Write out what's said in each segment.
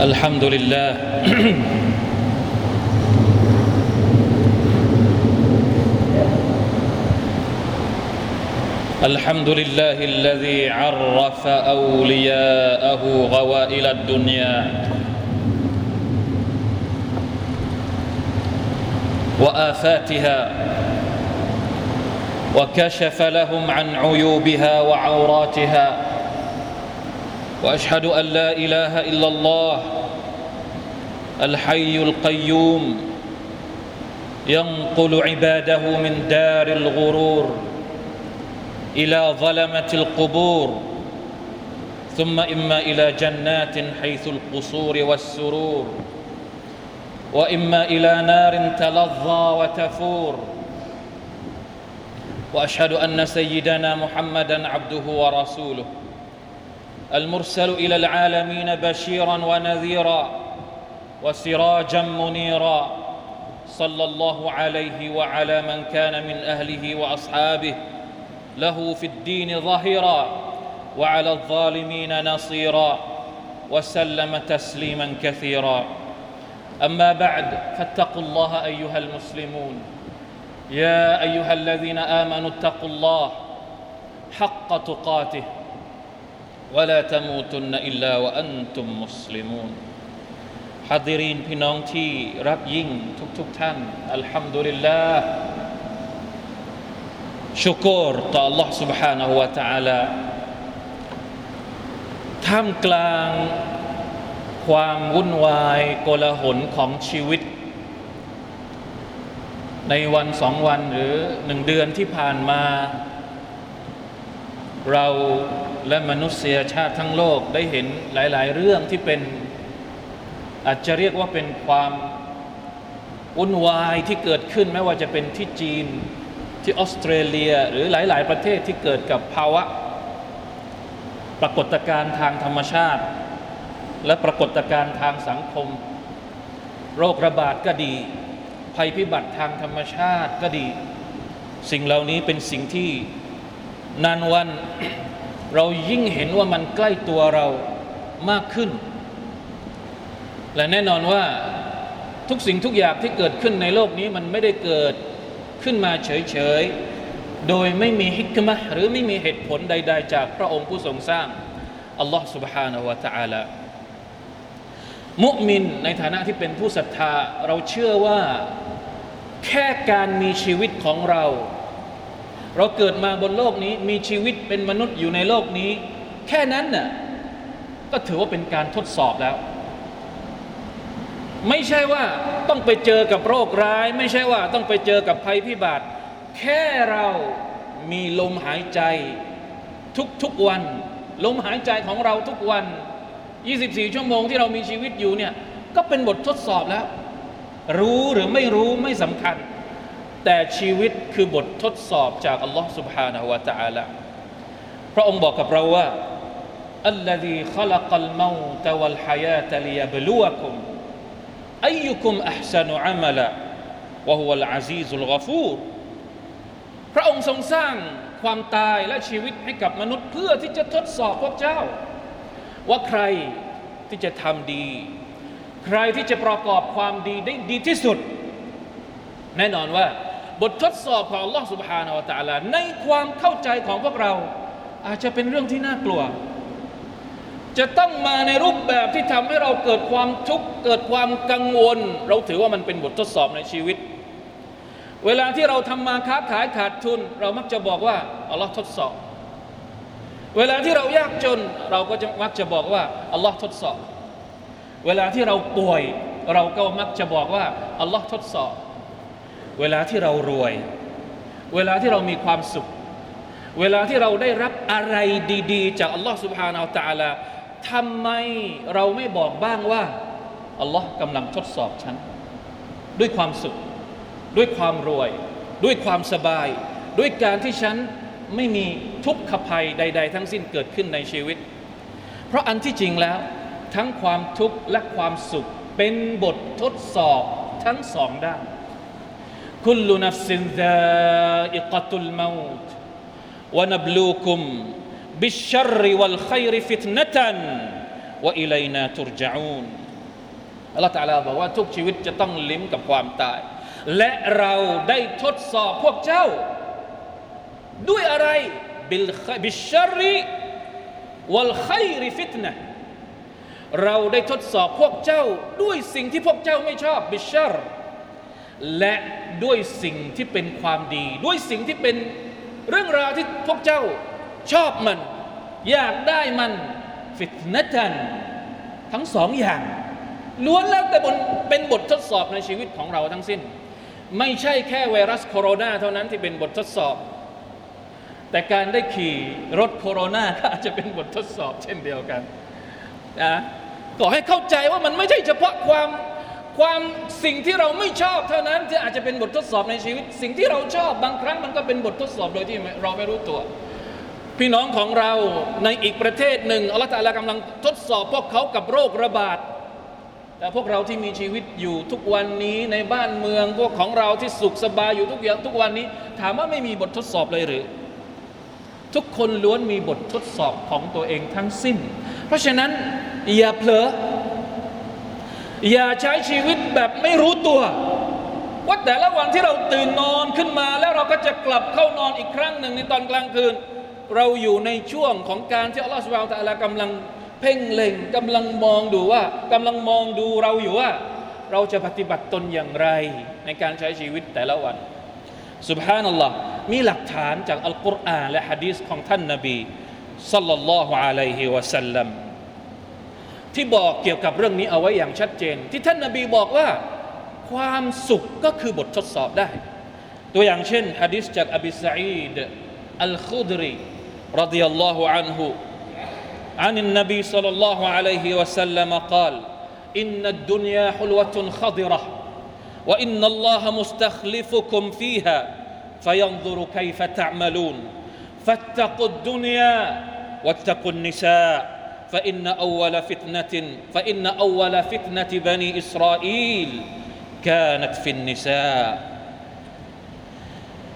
الحمد لله الحمد لله الذي عرف أولياءه غوائل الدنيا. وآفاتها. وكشف لهم عن عيوبها وعوراتها. وأشهد أن لا إله إلا الله الحي القيوم ينقل عباده من دار الغرور إلى ظلمة القبور ثم إما إلى جنات حيث القصور والسرور وإما إلى نار تلظى وتفور. وأشهد أن سيدنا محمدا عبده ورسوله. المرسل إلى العالمين بشيرا ونذيرا وسراجا منيرا. صلى الله عليه وعلى من كان من أهله وأصحابه. له في الدين ظهيرا وعلى الظالمين نصيرا. وسلم تسليما كثيرا. أما بعد فاتقوا الله أيها المسلمون. يا أيها الذين آمنوا اتقوا الله حق تقاته. ولا تموتن إلا وأنتم مسلمون ฮัดรีนพี่น้องที่รักยิ่งทุกๆทท่านอัลฮัมดุลิลลาห์ชุกรต่อ Allah سبحانه และ تعالى ท่ามกลางความวุ่นวายโกลาหลของชีวิต ในวันสองวันหรือหนึ่งเดือนที่ผ่านมา เราและมนุษยชาติทั้งโลกได้เห็นหลาย ๆ เรื่องที่เป็นอาจจะเรียกว่าเป็นความวุ่นวายที่เกิดขึ้นไม่ว่าจะเป็นที่จีนที่ออสเตรเลียหรือหลาย ๆ ประเทศที่เกิดกับภาวะ ปรากฏการณ์ทางธรรมชาติ และปรากฏการณ์ทางสังคม โรคระบาดก็ดี ภัยพิบัติทางธรรมชาติก็ดี สิ่งเหล่านี้เป็นสิ่งที่ นานวันเรายิ่งเห็นว่ามันใกล้ตัวเรามากขึ้น และแน่นอนว่าทุกสิ่งทุกอย่างที่เกิดขึ้นในโลกนี้มันไม่ได้เกิดขึ้นมาเฉยๆ โดยไม่มีฮิกมะหรือไม่มีเหตุผลใดๆ จากพระองค์ผู้ทรงสร้างอัลลอฮ์ سبحانه และ تعالى มุมินในฐานะที่เป็นผู้ศรัทธา เราเชื่อว่าแค่การมีชีวิตของเรา เราเกิดมาบนโลกนี้มีชีวิตเป็นมนุษย์อยู่ในโลกนี้ แค่นั้นน่ะก็ถือว่าเป็นการทดสอบแล้ว ไม่ใช่ว่าต้องไปเจอกับโรคร้าย ไม่ใช่ว่าต้องไปเจอกับภัยพิบัติ แค่เรามีลมหายใจทุกๆวัน ลมหายใจของเราทุกวัน 24 ชั่วโมงที่เรามีชีวิตอยู่เนี่ยก็เป็นบททดสอบแล้ว รู้หรือไม่รู้ไม่สำคัญ แต่ชีวิตคือบททดสอบจากอัลลอฮ์ سبحانه และ تعالى พระองค์บอกกับเราว่า الذي خلق الموت والحياة ليبلوكم أيكم أحسن عملا وهو العزيز الغفور พระองค์ทรงสร้างความตายและชีวิตให้กับมนุษย์เพื่อที่จะทดสอบพวกเจ้า ว่าใครที่จะทำดี ใครที่จะประกอบความดีได้ดีที่สุด แน่นอนว่า บททดสอบของ Allah سبحانه และ تعالى ในความเข้าใจของพวกเรา อาจจะเป็นเรื่องที่น่ากลัว จะต้องมาในรูปแบบที่ทำให้เราเกิดความทุกข์เกิดความกังวล เราถือว่ามันเป็นบททดสอบในชีวิต เวลาที่เราทำมาค้าขายขาดทุน เรามักจะบอกว่าอัลลอฮ์ทดสอบ เวลาที่เรายากจน เราก็จะมักจะบอกว่าอัลลอฮ์ทดสอบ เวลาที่เราป่วย เราก็มักจะบอกว่าอัลลอฮ์ทดสอบ เวลาที่เรารวย เวลาที่เรามีความสุข เวลาที่เราได้รับอะไรดีๆ จากอัลลอฮ์สุบฮานาอัลตะลาทำไมเราไม่บอกบ้างว่าอัลลอฮ์กำลังทดสอบฉัน ด้วยความสุข ด้วยความรวย ด้วยความสบาย ด้วยการที่ฉันไม่มีทุกขภัยใด ๆ ทั้งสิ้นเกิดขึ้นในชีวิต เพราะอันที่จริงแล้ว ทั้งความทุกข์และความสุขเป็นบททดสอบทั้งสองด้าน คุลนัฟซินซ الموت ونبلوكم بالشر والخير فتنة وإلينا ترجعون ัลละอิลัยนาตุรจาอูนอัลลาบอกว่าทุกชีวิตจะต้องลิ้มกับความตาย และเราได้ทดสอบพวกเจ้า ด้วยอะไรบิลบิชรีวัลขัยริฟิตนะเราได้ทดสอบพวกเจ้าด้วยสิ่งที่พวกเจ้าไม่ชอบบิชร์ และด้วยสิ่งที่เป็นความดี ด้วยสิ่งที่เป็นเรื่องราวที่พวกเจ้าชอบมัน อยากได้มันฟิตนะตันทั้งสองอย่างล้วนแล้วแต่บนเป็นบททดสอบในชีวิตของเราทั้งสิ้น ไม่ใช่แค่ไวรัสโคโรนาเท่านั้นที่เป็นบททดสอบ แต่การได้ขี่รถโคโรนาก็อาจจะเป็นบททดสอบเช่นเดียวกันนะขอให้เข้าใจว่ามันไม่ใช่เฉพาะความ ความสิ่งที่เราไม่ชอบเท่านั้นที่อาจจะเป็นบททดสอบในชีวิต สิ่งที่เราชอบบางครั้งมันก็เป็นบททดสอบโดยที่เราไม่รู้ตัว พี่น้องของเราในอีกประเทศหนึ่งอัลลอฮฺตาลากำลังทดสอบพวกเขากับโรคระบาดแต่พวกเราที่มีชีวิตอยู่ทุกวันนี้ในบ้านเมืองพวกของเราที่สุขสบายอยู่ทุกอย่างทุกวันนี้ ถามว่าไม่มีบททดสอบเลยหรือ ทุกคนล้วนมีบททดสอบของตัวเองทั้งสิ้น เพราะฉะนั้นอย่าเผลอ อย่าใช้ชีวิตแบบไม่รู้ตัว ว่าแต่ละวันที่เราตื่นนอนขึ้นมา แล้วเราก็จะกลับเข้านอนอีกครั้งหนึ่งในตอนกลางคืน เราอยู่ในช่วงของการที่อัลลอฮฺสุบไบร์ตะลากำลังเพ่งเล็งกำลังมองดูว่ากำลังมองดูเราอยู่ว่า เราจะปฏิบัติตนอย่างไร ในการใช้ชีวิตแต่ละวันสุบฮานัลลอฮ์มีหลักฐานจากอัลกุรอานและฮะดีษของท่านนบีสัลลัลลอฮุอะลัยฮิวะสัลลัม ที่บอกเกี่ยวกับเรื่องนี้เอาไว้อย่างชัดเจน ที่ท่านนบีบอกว่า ความสุขก็คือบททดสอบได้ ตัวอย่างเช่นฮะดีษจากอบิสอีดอัลคุดรีรดิยัลลอฮุอันฮุ عن النبي صلى الله عليه وسلم قال إن الدنيا حلوة خضرة وإن الله مستخلفكم فيها فينظر كيف تعملون فاتقوا الدنيا واتقوا النساء فإن أول فتنة فإن أول فتنة بني إسرائيل كانت في النساء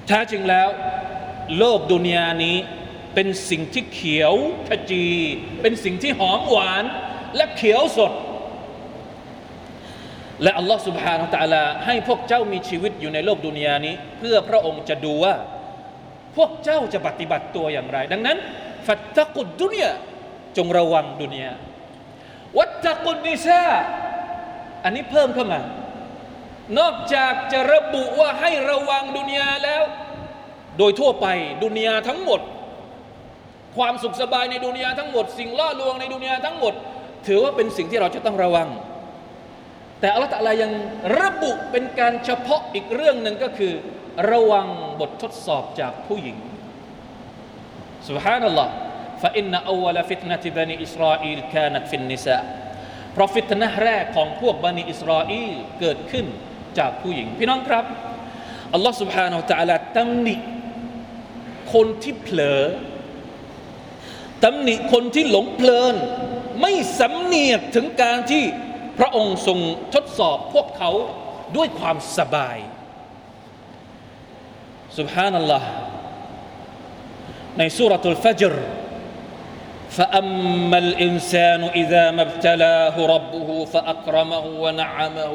แท้จริงแล้ว โลกดุนยานี้เป็นสิ่งที่เขียวขจี เป็นสิ่งที่หอมหวาน และเขียวสด และอัลลอฮ์ سبحانه และ تعالى ให้พวกเจ้ามีชีวิตอยู่ในโลกดุนยานี้ เพื่อพระองค์จะดูว่า พวกเจ้าจะปฏิบัติตัวอย่างไร ดังนั้น ฟัตตะกุดดุนยา จงระวังดุนยาวัตตะกุนนิซาอันนี้เพิ่มเข้ามานอกจากจะระบุว่าให้ระวังดุนยาแล้ว โดยทั่วไปดุนยาทั้งหมด ความสุขสบายในดุนยาทั้งหมด สิ่งล่อลวงในดุนยาทั้งหมด ถือว่าเป็นสิ่งที่เราจะต้องระวัง แต่อัลตัลายังระบุเป็นการเฉพาะอีกเรื่องหนึ่งก็คือ ระวังบททดสอบจากผู้หญิงสุฮานัลลอฮ์ فإن أول فتنة بني إسرائيل كانت في النساء เพราะฟิตนะห์แรกของพวกบันิอิสราเอลเกิดขึ้นจากผู้หญิง พี่น้องครับอัลลอฮ์ سبحانه และ تعالى ตำหนิคนที่เผลอตำหนิคนที่หลงเพลิน ไม่สำเนียกถึงการที่พระองค์ทรงทดสอบพวกเขาด้วยความสบาย سبحان الله ในสุรทูลฟัจร فأما الإنسان إذا ما ابتلاه ربه فأكرمه ونعمه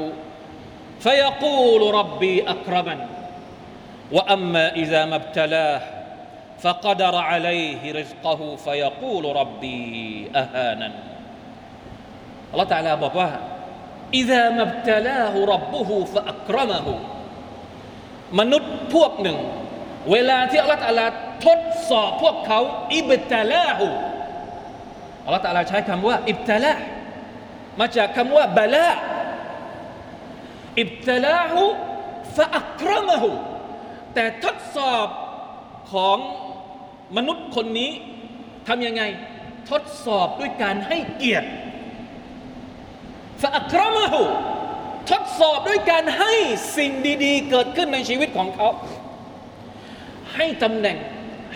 فيقول ربي أكرمن وأما إذا ما ابتلاه فقدر عليه رزقه فيقول ربي أهانن الله تعالى บอกว่า إذا ما ابتلاه ربه فأكرمه มนุษย์พวกหนึ่ง เวลาที่อัลลอฮฺตะอาลาทดสอบพวกเขาอิบตะลาหู อัลลอฮฺตะลาใช้คำว่า อิบตะลามาจากคำว่าบะลาอิบตะลาหูฟะอักรมะหูแต่ทดสอบของมนุษย์คนนี้ทำยังไง ทดสอบด้วยการให้เกียรติฟะอักรมะหูทดสอบด้วยการให้สิ่งดี ๆ เกิดขึ้นในชีวิตของเขา ให้ตำแหน่ง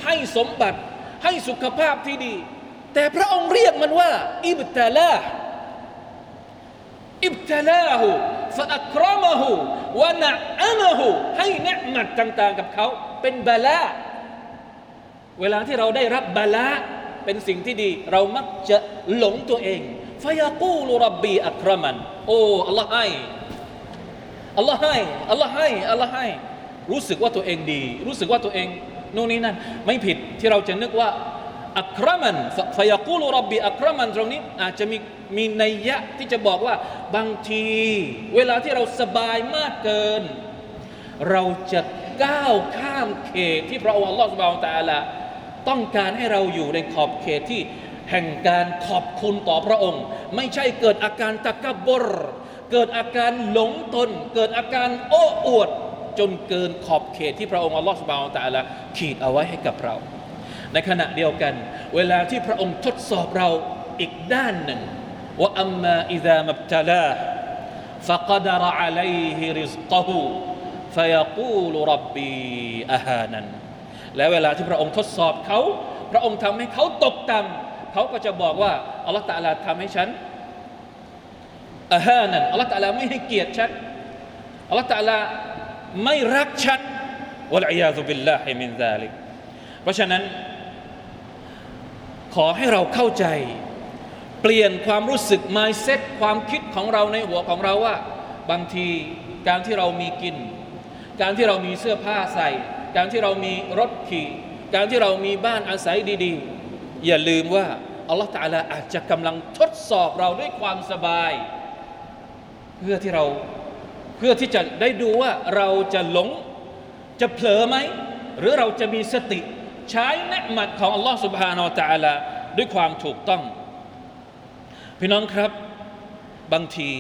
ให้สมบัติให้สุขภาพที่ดี แต่พระองค์เรียกมันว่า อิบตาลาอิบตาลาหูฟะอัครมะหูวะนะอะมะหูให้เนืมัดต่าง ๆ กับเขา เป็นบาลาเวลาที่เราได้รับบาลาเป็นสิ่งที่ดี เรามักจะหลงตัวเองฟยากูลรับบีอัครมัน โอ้อัลลอฮ์ให้อัลลอฮ์ให้อัลลอฮ์ให้อัลลอฮ์ให้ รู้สึกว่าตัวเองดี รู้สึกว่าตัวเองนู่นนี่นั่นไม่ผิดที่เราจะนึกว่า อัครมันฟยากูลรับบีอัครมันตรงนี้อาจจะมีมีนัยยะที่จะบอกว่าบางที เวลาที่เราสบายมากเกิน เราจะก้าวข้ามเขตที่พระองค์อัลลอฮฺสุบฮานตะอาลาต้องการให้เราอยู่ในขอบเขตที่แห่งการขอบคุณต่อพระองค์ ไม่ใช่เกิดอาการตะกบรเกิดอาการหลงตน เกิดอาการโอ้อวด จนเกินขอบเขตที่พระองค์อัลลอฮฺสุบฮานตะอาลาขีดเอาไว้ให้กับเรา ในขณะเดียวกัน เวลาที่พระองค์ทดสอบเราอีกด้านหนึ่งว่าอัมมาอิซามับตะลา فقدر عليه رزقه فيقول ربي أهانا และเวลาที่พระองค์ทดสอบเขา พระองค์ทำให้เขาตกต่ำเขาก็จะบอกว่าอัลลอฮฺตะอาลาทำให้ฉันอาฮานันอัลลอฮฺตะอาลาไม่ให้เกียรติฉันอัลลอฮฺตะอาลาไม่รักฉันวะลัยยาซุบิลลาฮิมินซาลิกเพราะฉะนั้น ขอให้เราเข้าใจ เปลี่ยนความรู้สึก mindset ความคิดของเราในหัวของเราว่า บางทีการที่เรามีกิน การที่เรามีเสื้อผ้าใส่ การที่เรามีรถขี่ การที่เรามีบ้านอาศัยดีๆ อย่าลืมว่าอัลลอฮฺตาลาอาจจะกำลังทดสอบเราด้วยความสบาย เพื่อที่เราเพื่อที่จะได้ดูว่าเราจะหลงจะเผลอไหม หรือเราจะมีสติ ใช้เนืหมัดของอัลลอฮฺ سبحانه และ تعالى ด้วยความถูกต้อง พี่น้องครับ บางที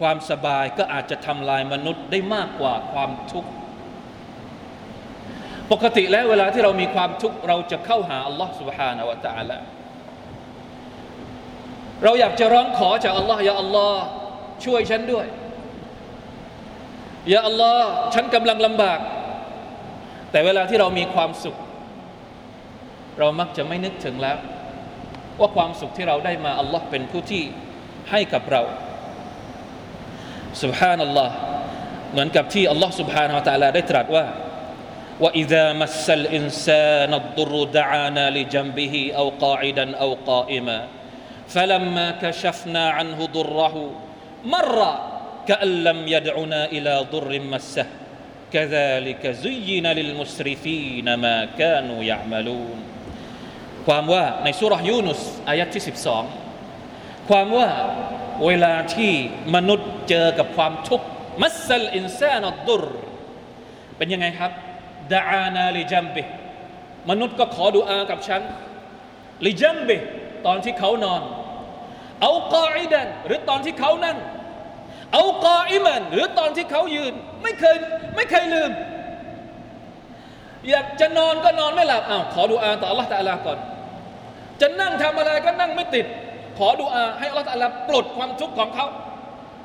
ความสบายก็อาจจะทำลายมนุษย์ได้มากกว่าความทุกข์ ปกติแล้วเวลาที่เรามีความทุกข์เราจะเข้าหาอัลลอฮ์ سبحانه และ تعالى เราอยากจะร้องขอจากอัลลอฮ์อย่าอัลลอฮ์ช่วยฉันด้วยอย่าอัลลอฮ์ฉันกำลังลำบาก แต่เวลาที่เรามีความสุข เรามักจะไม่นึกถึงแล้ว ว่าความสุขที่เราได้มาอัลลอฮ์เป็นผู้ที่ให้กับเรา سبحان อัลลอฮ์เหมือนกับที่อัลลอฮ์ سبحانه และ تعالى ได้ตรัสว่า وإذا مس الإنسان الضر دعانا لجنبه أو قاعدا أو قائما فلما كشفنا عنه ضره مر كأن لم يدعنا إلى ضر مسه كذلك زين للمسرفين ما كانوا يعملون ความว่าในสุรยูนุสอายัดที่ 12 ความว่าเวลาที่มนุษย์เจอกับความทุกข์มัสลอินซานัดดุรเป็นยังไงครับดาอานาลิจัมบิมนุษย์ก็ขอดุอากับฉันลิจัมบิตอนที่เขานอน เอากออิดันหรือตอนที่เขานั่ง เอากออิมันหรือตอนที่เขายืน ไม่เคยไม่เคยลืม อยากจะนอนก็นอนไม่หลับอ้าวขอดุอาต่อ Allah ตะอาลาก่อน จะนั่งทำอะไรก็นั่งไม่ติด ขอดุอาให้ Allah ตะอาลาปลดความทุกข์ของเขา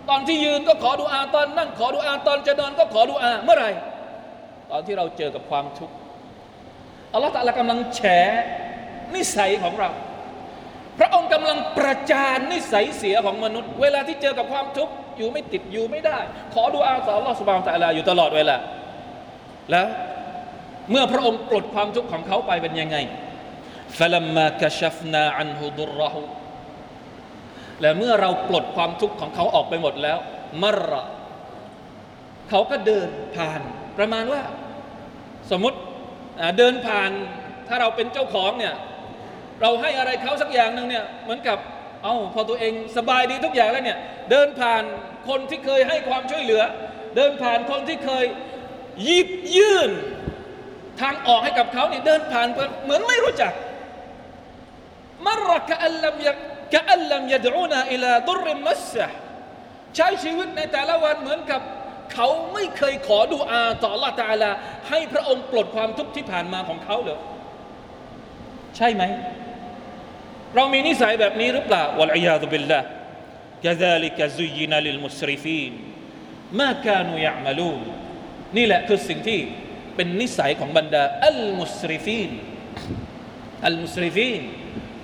ตอนที่ยืนก็ขอดุอาตอนนั่ง ขอดุอาตอนจะนอนก็ขอดุอาเมื่อไหร่ ตอนที่เราเจอกับความทุกข์ Allah ตะอาลากำลังแฉนิสัยของเรา พระองค์กำลังประจานนิสัยเสียของมนุษย์ เวลาที่เจอกับความทุกข์อยู่ไม่ติดอยู่ไม่ได้ ขอดุอาต่อ Allah สุบานตะลาอยู่ตลอดเวลาแล้วเมื่อพระองค์ปลดความทุกข์ของเขาไปเป็นยังไง فلما كشفنا عنه ضره และเมื่อเราปลดความทุกข์ของเขาออกไปหมดแล้วมรเขาก็เดินผ่าน ประมาณว่า สมมติเดินผ่านถ้าเราเป็นเจ้าของเนี่ย เราให้อะไรเขาสักอย่างหนึ่งเนี่ย เหมือนกับ เอา้าพอตัวเองสบายดีทุกอย่างแล้วเนี่ย เดินผ่านคนที่เคยให้ความช่วยเหลือ เดินผ่านคนที่เคยยิบยื่น ทางออกให้กับเขาเนี่ยเดินผ่านเหมือนไม่รู้จัก มรกะอัลลัมยกะอัลลัมยดอูนาอิลาดุริมัสะใช้ชีวิตในแต่ละวันเหมือนกับ เขาไม่เคยขอดูอาต่อละตาลา ให้พระองค์ปลดความทุกข์ที่ผ่านมาของเขาเลยใช่ไหม เรามีนิสัยแบบนี้หรือเปล่าวะลัยยาตุบิลละกะซาลิกะซุยินาลิลมุสริฟีนมาการุยะมาลูนนี่แหละคือสิ่งที่เป็นนิสัยของบรรดาอัลมุสริฟีนอัลมุสริฟีน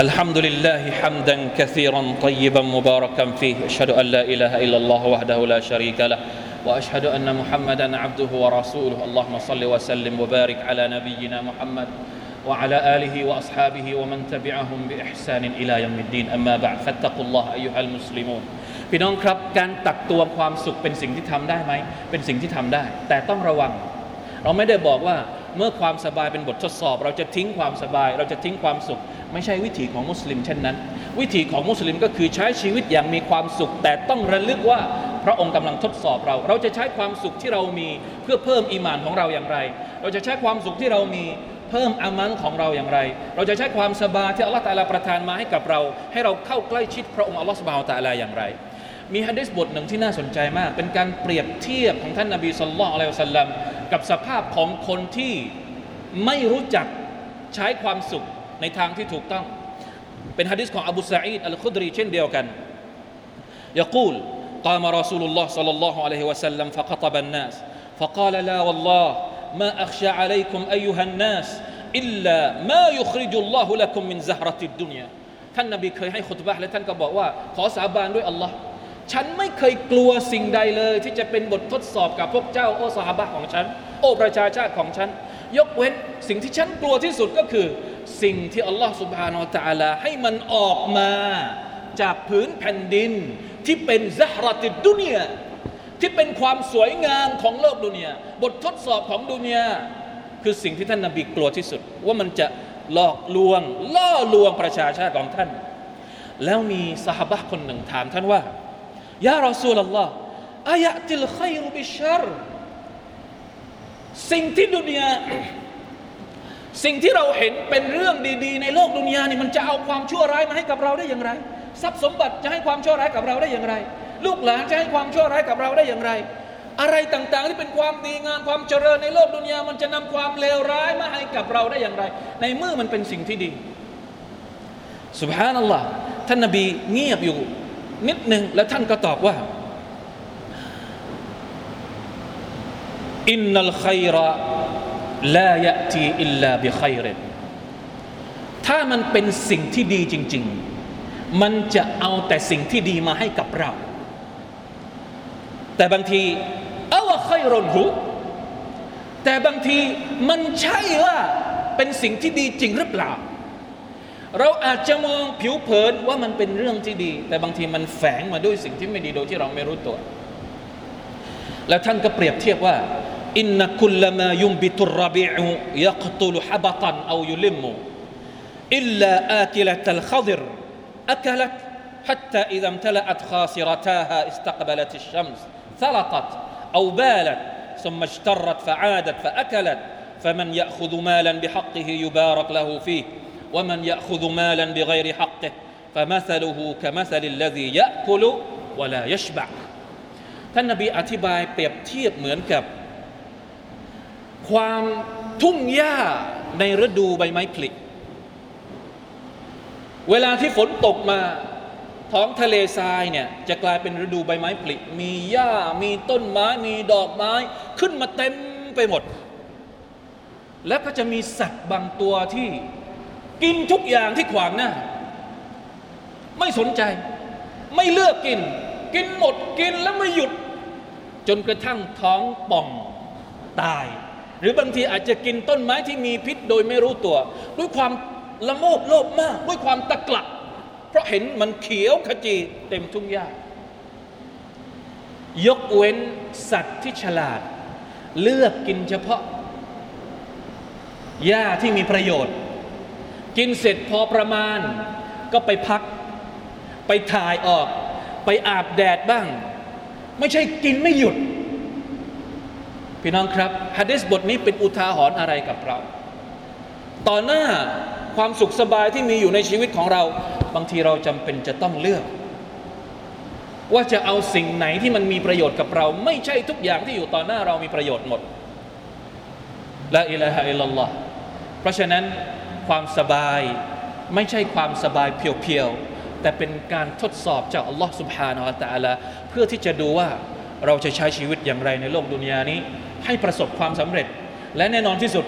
الحمد لله حمدا كثيرا طيبا مباركا فيه اشهد ان لا اله الا الله وحده لا شريك له واشهد ان محمدا عبده ورسوله اللهم صل وسلم وبارك على نبينا محمد وعلى اله واصحابه ومن تبعهم باحسان الى يوم الدين اما بعد فاتقوا الله ايها المسلمون พี่น้องครับการตักตวงความสุขเป็นสิ่งที่ทำได้ไหมเป็นสิ่งที่ทำได้ แต่ต้องระวัง เราไม่ได้บอกว่าเมื่อความสบายเป็นบททดสอบ เราจะทิ้งความสบาย เราจะทิ้งความสุข ไม่ใช่วิถีของมุสลิมเช่นนั้น วิถีของมุสลิมก็คือใช้ชีวิตอย่างมีความสุข แต่ต้องระลึกว่าพระองค์กำลังทดสอบเรา เราจะใช้ความสุขที่เรามีเพื่อเพิ่มอีมานของเราอย่างไร เราจะใช้ความสุขที่เรามีเพิ่มอามันของเราอย่างไร เราจะใช้ความสบายที่อัลลอฮฺตาลาประทานมาให้กับเรา ให้เราเข้าใกล้ชิดพระองค์อัลลอฮฺสุบฮานตะอาลาอย่างไร มีฮะดิษบทหนึ่งที่น่าสนใจมาก เป็นการเปรียบเทียบของท่านนบีสุลต่านอะลัยฮิวะสัลลัมกับสภาพของคนที่ไม่รู้จักใช้ความสุข ในทางที่ถูกต้อง เป็นฮะดิษของอบูซาอีดอัลคุดรีเช่นเดียวกัน يقول قام رسول الله صلى الله عليه وسلم فخطب الناس فقال لا والله ما أخشى عليكم أيها الناس إلا ما يخرج الله لكم من زهرة الدنيا ท่านนบีเคยให้ขุตบะห์และท่านก็บอกว่า ขอสาบานด้วยอัลลอฮ์ฉันไม่เคยกลัวสิ่งใดเลย ที่จะเป็นบททดสอบกับพวกเจ้า โอ้สหบะของฉัน โอ้ประชาชาติของฉัน ยกเว้นสิ่งที่ฉันกลัวที่สุดก็คือ สิ่งที่อัลลอฮ์สุบฮานาอัลตะอาลให้มันออกมาจากพื้นแผ่นดิน ที่เป็นซะฮรัติดดุเนียที่เป็นความสวยงามของโลกดุเนียบททดสอบของดุเนียคือสิ่งที่ท่านนบีกลัวที่สุด ว่ามันจะหลอกลวง ล่อลวงประชาชาติของท่าน แล้วมีสหบะคนหนึ่งถามท่านว่ายารอซูลลอฮ์อายะติลขัยรุบิชร สิ่งที่ดุนยาสิ่งที่เราเห็นเป็นเรื่องดีๆ ในโลกดุนยานี่มันจะเอาความชั่วร้ายมาให้กับเราได้อย่างไร ทรัพย์สมบัติจะให้ความชั่วร้ายกับเราได้อย่างไร ลูกหลานจะให้ความชั่วร้ายกับเราได้อย่างไร อะไรต่างๆที่เป็นความดีงามความเจริญในโลกดุนยามันจะนำความเลวร้ายมาให้กับเราได้อย่างไร ในเมื่อมันเป็นสิ่งที่ดีสุบฮานัลลอฮ์ท่านนบีเงียบอยู่นิดหนึ่งแล้วท่านก็ตอบว่า อินนัลขัยระลายะตีอิลลาบิขัยรถ้ามันเป็นสิ่งที่ดีจริง ๆ มันจะเอาแต่สิ่งที่ดีมาให้กับเรา แต่บางทีเอาว่าขยรนหูแต่บางทีมันใช่ว่าเป็นสิ่งที่ดีจริงหรือเปล่า เราอาจจะมองผิวเผินว่ามันเป็นเรื่องที่ดี แต่บางทีมันแฝงมาด้วยสิ่งที่ไม่ดีโดยที่เราไม่รู้ตัว แล้วท่านก็เปรียบเทียบว่า อินนักุลมายุมบิตุรบิอุยักตุลฮับตันเอายุลิมอิลลาอากิลตัลขดิรอักลัต حتى إذا امتلأت خاصرتاها استقبلت الشمس ثلطت أو بالت ثم اشترت فعادت فأكلت فمن يأخذ مالا بحقه يبارك له فيه ومن يأخذ مالا بغير حقه فمثله كمثل الذي يأكل ولا يشبع ท่านนบีอธิบายเปรียบเทียบเหมือนกับ ความทุ่งหญ้าในฤดูใบไม้ผลิเวลาที่ฝนตกมาท้องทะเลทรายเนี่ยจะกลายเป็นฤดูใบไม้ผลิมีหญ้ามีต้นไม้มีดอกไม้ ขึ้นมาเต็มไปหมด แล้วก็จะมีสัตว์บางตัวที่กินทุกอย่างที่ขวางหน้า ไม่สนใจ ไม่เลือกกิน กินหมดกินแล้วไม่หยุด จนกระทั่งท้องป่องตาย หรือบางทีอาจจะกินต้นไม้ที่มีพิษโดยไม่รู้ตัว ด้วยความละโมบโลภมาก ด้วยความตะกละเพราะเห็นมันเขียวขจีเต็มทุ่งหญ้ายกเว้นสัตว์ที่ฉลาด เลือกกินเฉพาะหญ้าที่มีประโยชน์ กินเสร็จพอประมาณ ก็ไปพัก ไปถ่ายออก ไปอาบแดดบ้าง ไม่ใช่กินไม่หยุด พี่น้องครับฮะดิษบทนี้เป็นอุทาหรณ์อะไรกับเรา ต่อหน้าความสุขสบายที่มีอยู่ในชีวิตของเรา บางทีเราจำเป็นจะต้องเลือก ว่าจะเอาสิ่งไหนที่มันมีประโยชน์กับเรา ไม่ใช่ทุกอย่างที่อยู่ต่อหน้าเรามีประโยชน์หมดละอิลาฮะอิลลัลลอฮ์เพราะฉะนั้นความสบายไม่ใช่ความสบายเพียวๆ แต่เป็นการทดสอบจากอัลลอฮ์ سبحانه และ تعالى เพื่อที่จะดูว่า เราจะใช้ชีวิตอย่างไรในโลกดุนยานี้ ให้ประสบความสำเร็จ และแน่นอนที่สุด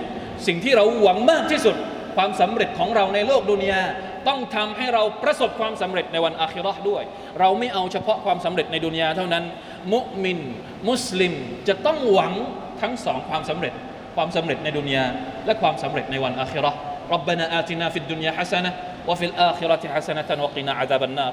สิ่งที่เราหวังมากที่สุด ความสำเร็จของเราในโลกดุนยา ต้องทำให้เราประสบความสำเร็จในวันอาคิเราะห์ด้วย เราไม่เอาเฉพาะความสำเร็จในดุนยาเท่านั้น มุมิน มุสลิมจะต้องหวังทั้งสองความสำเร็จ ความสำเร็จในดุนยา และความสำเร็จในวันอาคิเราะห์ ربنا آتنا في الدنيا حسنة وفي الآخرة حسنة وقنا عذاب النار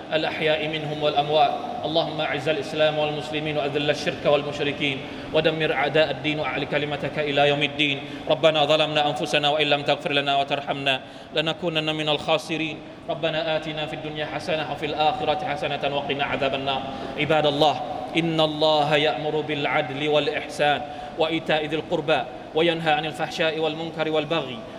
الأحياء منهم والأموات. اللهم أعز الإسلام والمسلمين وأذل الشرك والمشركين. ودمر أعداء الدين وأعل كلمتك إلى يوم الدين. ربنا ظلمنا أنفسنا وإن لم تغفر لنا وترحمنا لنكونن من الخاسرين. ربنا آتنا في الدنيا حسنة وفي الآخرة حسنة وقنا عذاب النار. عباد الله إن الله يأمر بالعدل والإحسان وإيتاء ذي القربى وينهى عن الفحشاء والمنكر والبغي